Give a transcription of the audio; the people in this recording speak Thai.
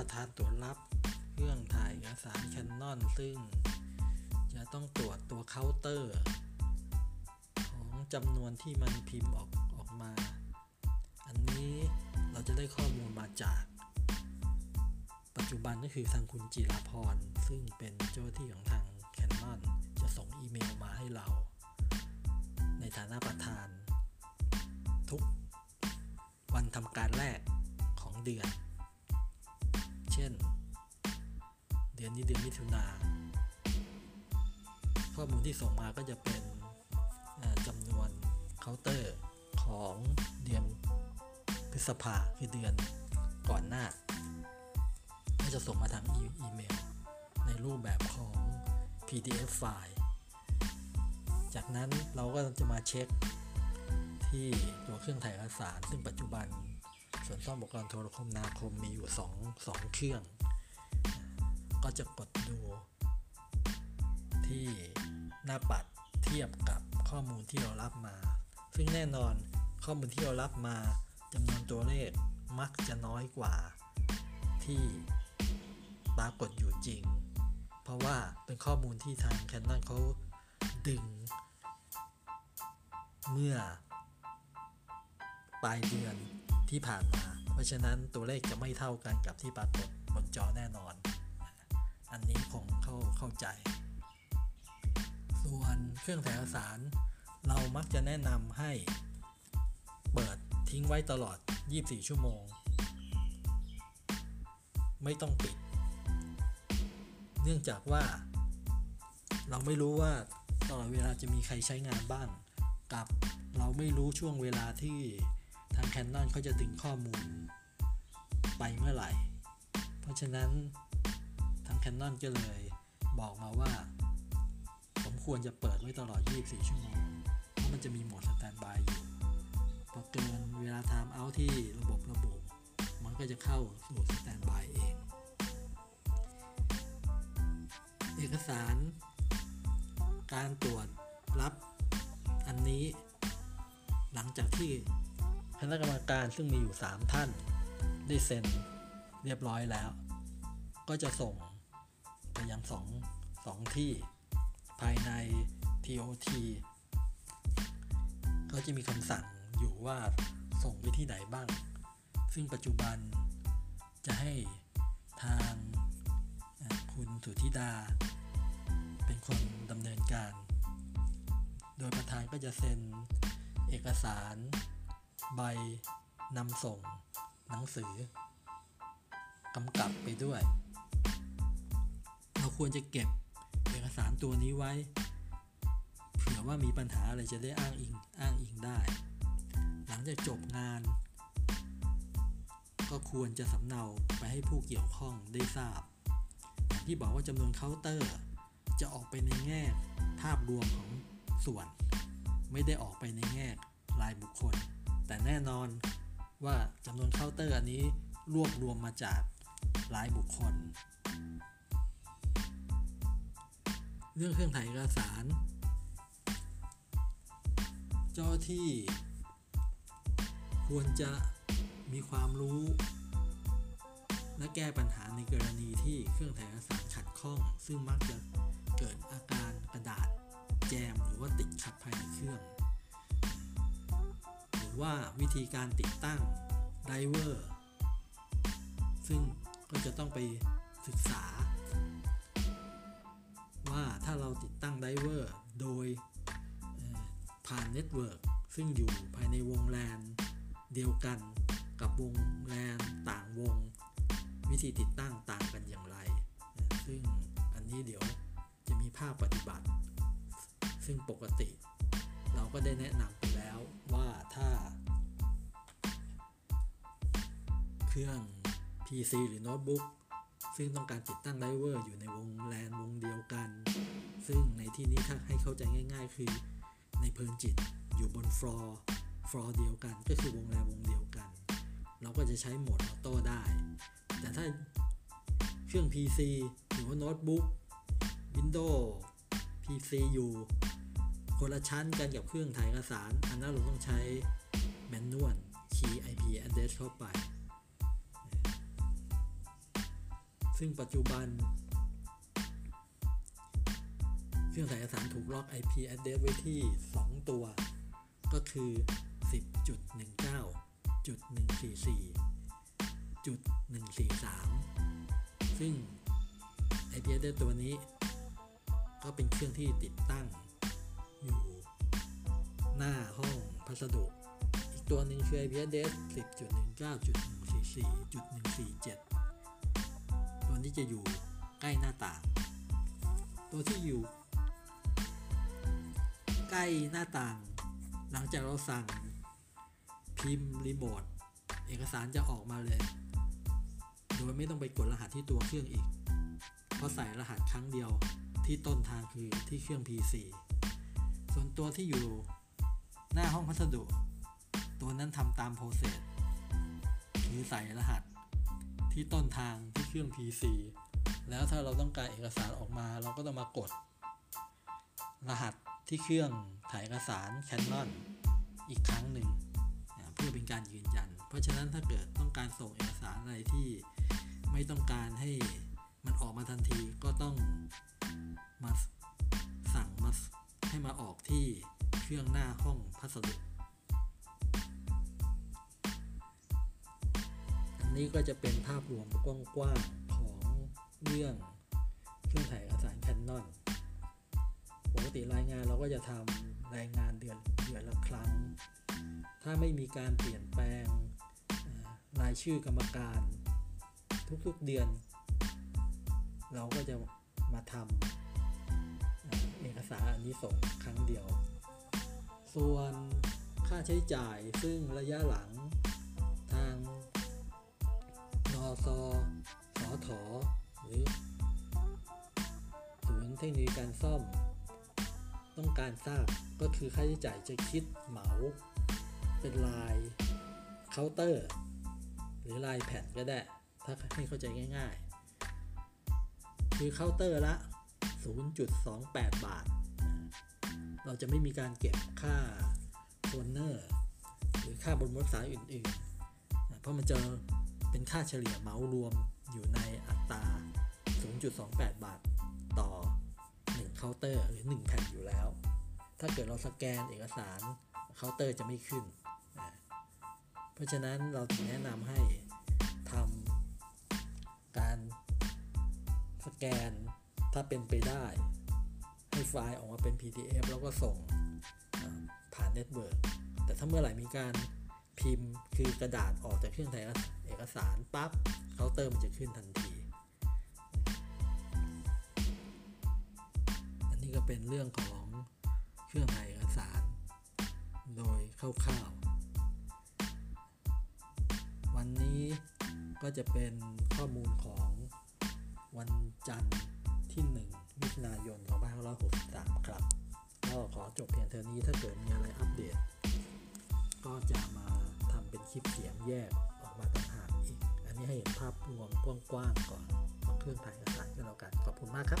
ประธานตรวจรับเครื่องถ่ายเอกสารแคนนอนซึ่ง จะต้องตรวจตัวเคาน์เตอร์ ของจำนวนที่มันพิมพ์ออกออกมา อันนี้เราจะได้ข้อมูลมาจาก ปัจจุบันก็คือทางคุณจิราพร ซึ่งเป็นเจ้าหน้าที่ของทางแคนนอนจะส่งอีเมลมาให้เรา ในฐานะประธาน ทุกวันทำการแรกของเดือน เช่น เดือนนี้เดือนมิถุนาข้อมูลที่ส่งมาก็จะเป็นจำนวนเคาน์เตอร์ของเดือนพฤษภาคือเดือนก่อนหน้าก็จะส่งมาทางอีเมล ในรูปแบบของ PDF ไฟล์ จากนั้นเราก็จะมาเช็คที่ตัวเครื่องถ่ายเอกสาร ซึ่งปัจจุบัน ส่วนซ่อมอุปกรณ์โทรคมนาคมมีอยู่2 2เครื่อง ก็จะกดดูที่หน้าปัดเทียบกับข้อมูลที่เรารับมา ซึ่งแน่นอนข้อมูลที่เรารับมาจำนวนตัวเลขมักจะน้อยกว่าที่ปรากฏอยู่จริง เพราะว่าเป็นข้อมูลที่ทาง Canon เขาดึง เมื่อ ปลายเดือน ที่ผ่านมา เพราะฉะนั้นตัวเลขจะไม่เท่ากันกับที่ปรากฏบนจอแน่นอน อันนี้คงเข้าเข้าใจ ส่วนเครื่องถ่ายอสารเรามักจะแนะนำให้เปิดทิ้งไว้ตลอด 24 ชั่วโมง ไม่ต้องปิด เนื่องจากว่า เราไม่รู้ว่าตลอดเวลาจะมีใครใช้งานบ้าง กับเราไม่รู้ช่วงเวลาที่าง Canon เขาจะดึงข้อมูลไปเมื่อไหร่ เพราะฉะนั้นทาง Canon ก็เลยบอกมาว่า ผมควรจะเปิดไว้ตลอด 24 ชั่วโมง เพราะมันจะมีโหมดสแตนบายอยู่พอเกินเวลา time out ที่ระบบระบุมันก็จะเข้าสู่สแตนบายเอง เอกสารการตรวจรับอันนี้หลังจากที่ คณะกรรมการซึ่งมีอยู่ 3 ท่าน ได้เซ็นเรียบร้อยแล้ว ก็จะส่งไปยังสองสองที่ภายใน TOT ก็จะมีคำสั่งอยู่ว่าส่งไปที่ไหนบ้าง ซึ่งปัจจุบันจะให้ทางคุณสุธิดา เป็นคนดำเนินการ โดยประธานก็จะเซ็นเอกสาร ใบนำส่ง หนังสือกำกับไปด้วย เราควรจะเก็บเอกสารตัวนี้ไว้ เผื่อว่ามีปัญหาอะไรจะได้อ้างอิงอ้างอิงได้ หลังจากจบงาน ก็ควรจะสำเนาไปให้ผู้เกี่ยวข้องได้ทราบอย่างที่บอกว่าจำนวนเคาน์เตอร์ จะออกไปในแง่ภาพรวมของส่วน ไม่ได้ออกไปในแง่รายบุคคล แต่แน่นอนว่าจำนวนเคาน์เตอร์อันนี้รวบรวมมาจากรายบุคคล เรื่องเครื่องถ่ายเอกสาร เจ้าที่ควรจะมีความรู้ และแก้ปัญหาในกรณีที่เครื่องถ่ายเอกสารขัดข้อง ซึ่งมักจะเกิดอาการกระดาษแจมหรือว่าติดขัดภายในเครื่อง ว่าวิธีการติดตั้ง driver ซึ่งก็จะต้องไปศึกษา ว่าถ้าเราติดตั้ง driver โดยผ่าน network ซึ่งอยู่ภายในวงแลนเดียวกันกับวงแลนต่างวง วิธีติดตั้งต่างกันอย่างไร ซึ่งอันนี้เดี๋ยวจะมีภาคปฏิบัติ ซึ่งปกติ เราก็ได้แนะนำไปแล้วว่าถ้า เครื่อง PC หรือโน้ตบุ๊กซึ่งต้องการติดตั้ง driver อยู่ในวงแลนวงเดียวกัน ซึ่งในที่นี้ถ้าให้เข้าใจง่าย ๆ คือในเพลินจิตอยู่บน floor floor เดียวกัน ก็คือวงแลนวงเดียวกัน เราก็จะใช้โหมด auto ได้ แต่ถ้าเครื่อง PC หรือว่าโน้ตบุ๊ก Windows PC อยู่ คนละชั้นกันกับเครื่องถ่ายเอกสาร อันนั้นเราต้องใช้แมนนวลคีย์ IP address เข้าไป ซึ่งปัจจุบัน เครื่องถ่ายเอกสารถูกล็อก IP address ไว้ที่ 2 ตัว ก็คือ 10.19.144จุด143 ซึ่ง IP address ตัวนี้ก็เป็นเครื่องที่ติดตั้ง อยู่หน้าห้องพัสดุอีกตัวหนึ่งคือ IP address 10.19.144.147 ตัวนี้จะอยู่ใกล้หน้าต่าง ตัวที่อยู่ ใกล้หน้าต่าง หลังจากเราสั่งพิมพ์รีโมทเอกสารจะออกมาเลย โดยไม่ต้องไปกดรหัสที่ตัวเครื่องอีก เพราะใส่รหัสครั้งเดียวที่ต้นทางคือที่เครื่อง PC ส่วนตัวที่อยู่หน้าห้องพัสดุ ตัวนั้นทำตามโปรเซสคือใส่รหัส ที่ต้นทางที่เครื่อง PC แล้วถ้าเราต้องการเอกสารออกมาเราก็ต้องมากด รหัสที่เครื่องถ่ายเอกสาร Canon อีกครั้งหนึ่งเพื่อเป็นการยืนยัน เพราะฉะนั้นถ้าเกิดต้องการส่งเอกสารอะไรที่ไม่ต้องการให้มันออกมาทันทีก็ต้องมาสั่งมา ให้มาออกที่เครื่องหน้าห้องพัสดุอันนี้ก็จะเป็นภาพรวมกว้างๆของเรื่องเครื่องถ่ายเอกสาร Canon ปกติรายงานเราก็จะทำรายงานเดือนเดือนละครั้ง ถ้าไม่มีการเปลี่ยนแปลงรายชื่อกรรมการทุกๆเดือน เราก็จะมาทำ เอกสารอันนี้ส่งครั้งเดียว ส่วนค่าใช้จ่ายซึ่งระยะหลังทางนอซอสอถอหรือศูนย์เทคนิคการซ่อม ต้องการทราบก็คือค่าใช้จ่ายจะคิดเหมา เป็นรายเคาน์เตอร์ หรือรายแผ่นก็ได้ ถ้าให้เข้าใจง่าย ๆ คือเคาน์เตอร์ละ 0.28 บาท เราจะไม่มีการเก็บค่าโอนเนอร์หรือค่าบนรถสายอื่นๆ เพราะมันจะเป็นค่าเฉลี่ยเหมารวมอยู่ในอัตรา 0.28 บาทต่อ 1 เคาน์เตอร์หรือ 1 แผ่นอยู่แล้ว ถ้าเกิดเราสแกนเอกสารเคาน์เตอร์จะไม่ขึ้น เพราะฉะนั้นเราถึงแนะนำให้ทำการสแกนถ้าเป็นไปได้ ไฟล์ออกมาเป็น PDF แล้วก็ส่งผ่าน network แต่ถ้าเมื่อไหร่มีการพิมพ์คือกระดาษออกจากเครื่องถ่ายเอกสารปั๊บเคาน์เตอร์มันจะขึ้นทันที อันนี้ก็เป็นเรื่องของเครื่องถ่ายเอกสารโดยคร่าวๆ วันนี้ก็จะเป็นข้อมูลของวันจันทร์ที่ 1 มิถุนายน 2563 ครับ ก็ขอจบเพียงเท่านี้ถ้าเกิดมีอะไรอัปเดต ก็จะมาทำเป็นคลิปเสียงแยกออกมาต่างหากอีก อันนี้ให้เห็นภาพรวมกว้างๆก่อนของเครื่องถ่ายเอกสารก็แล้วกัน ขอบคุณมากครับ